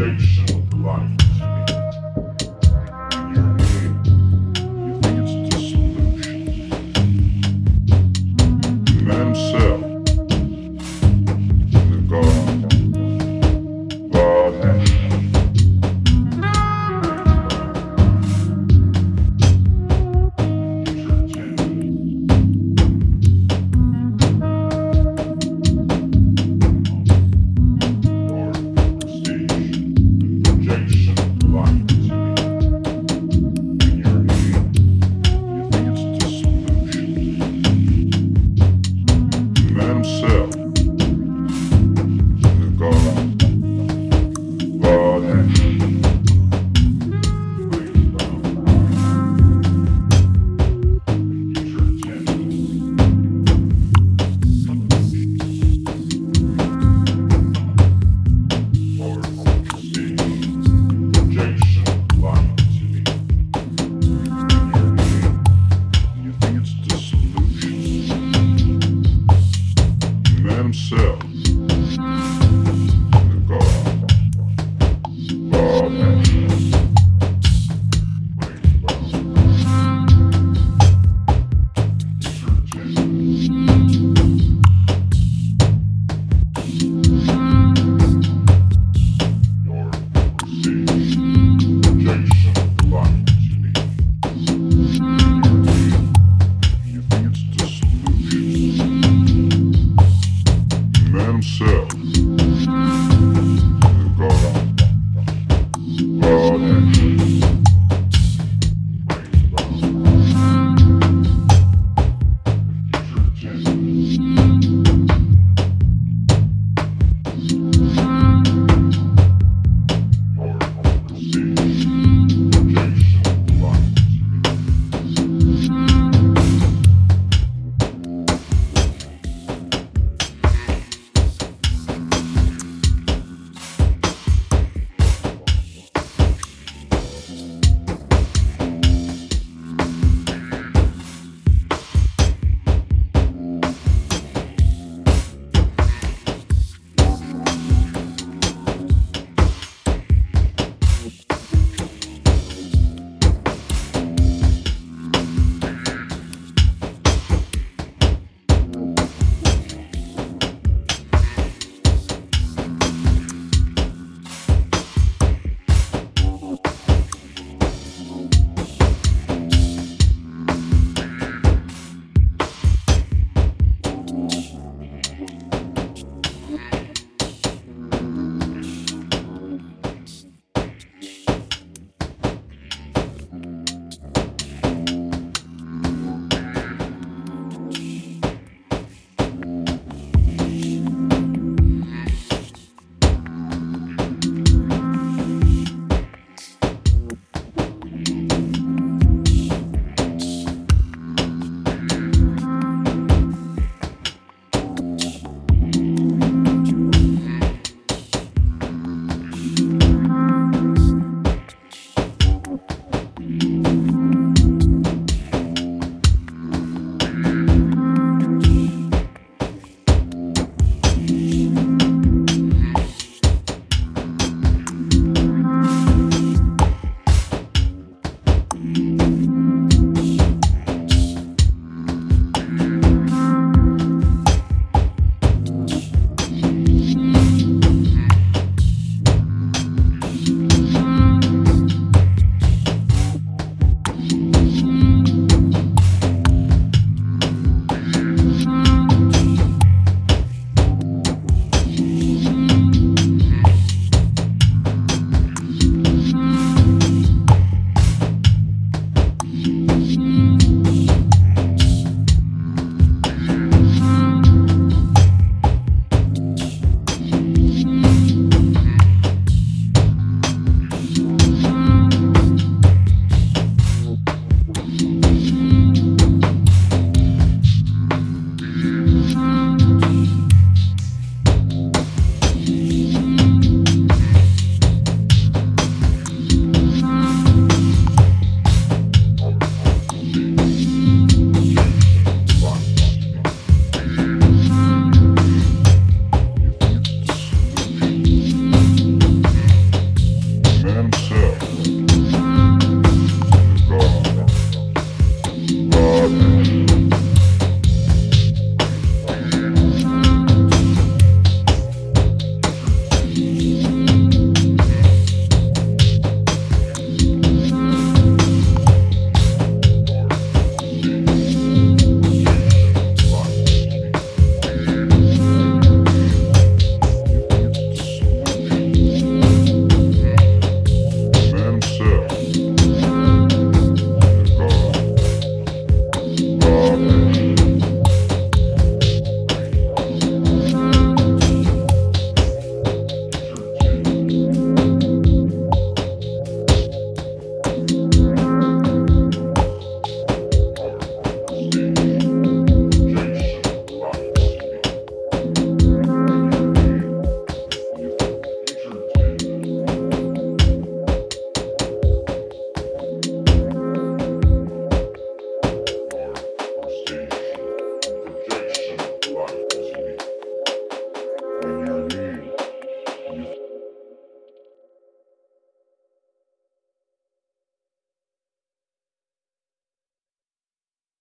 Redemption.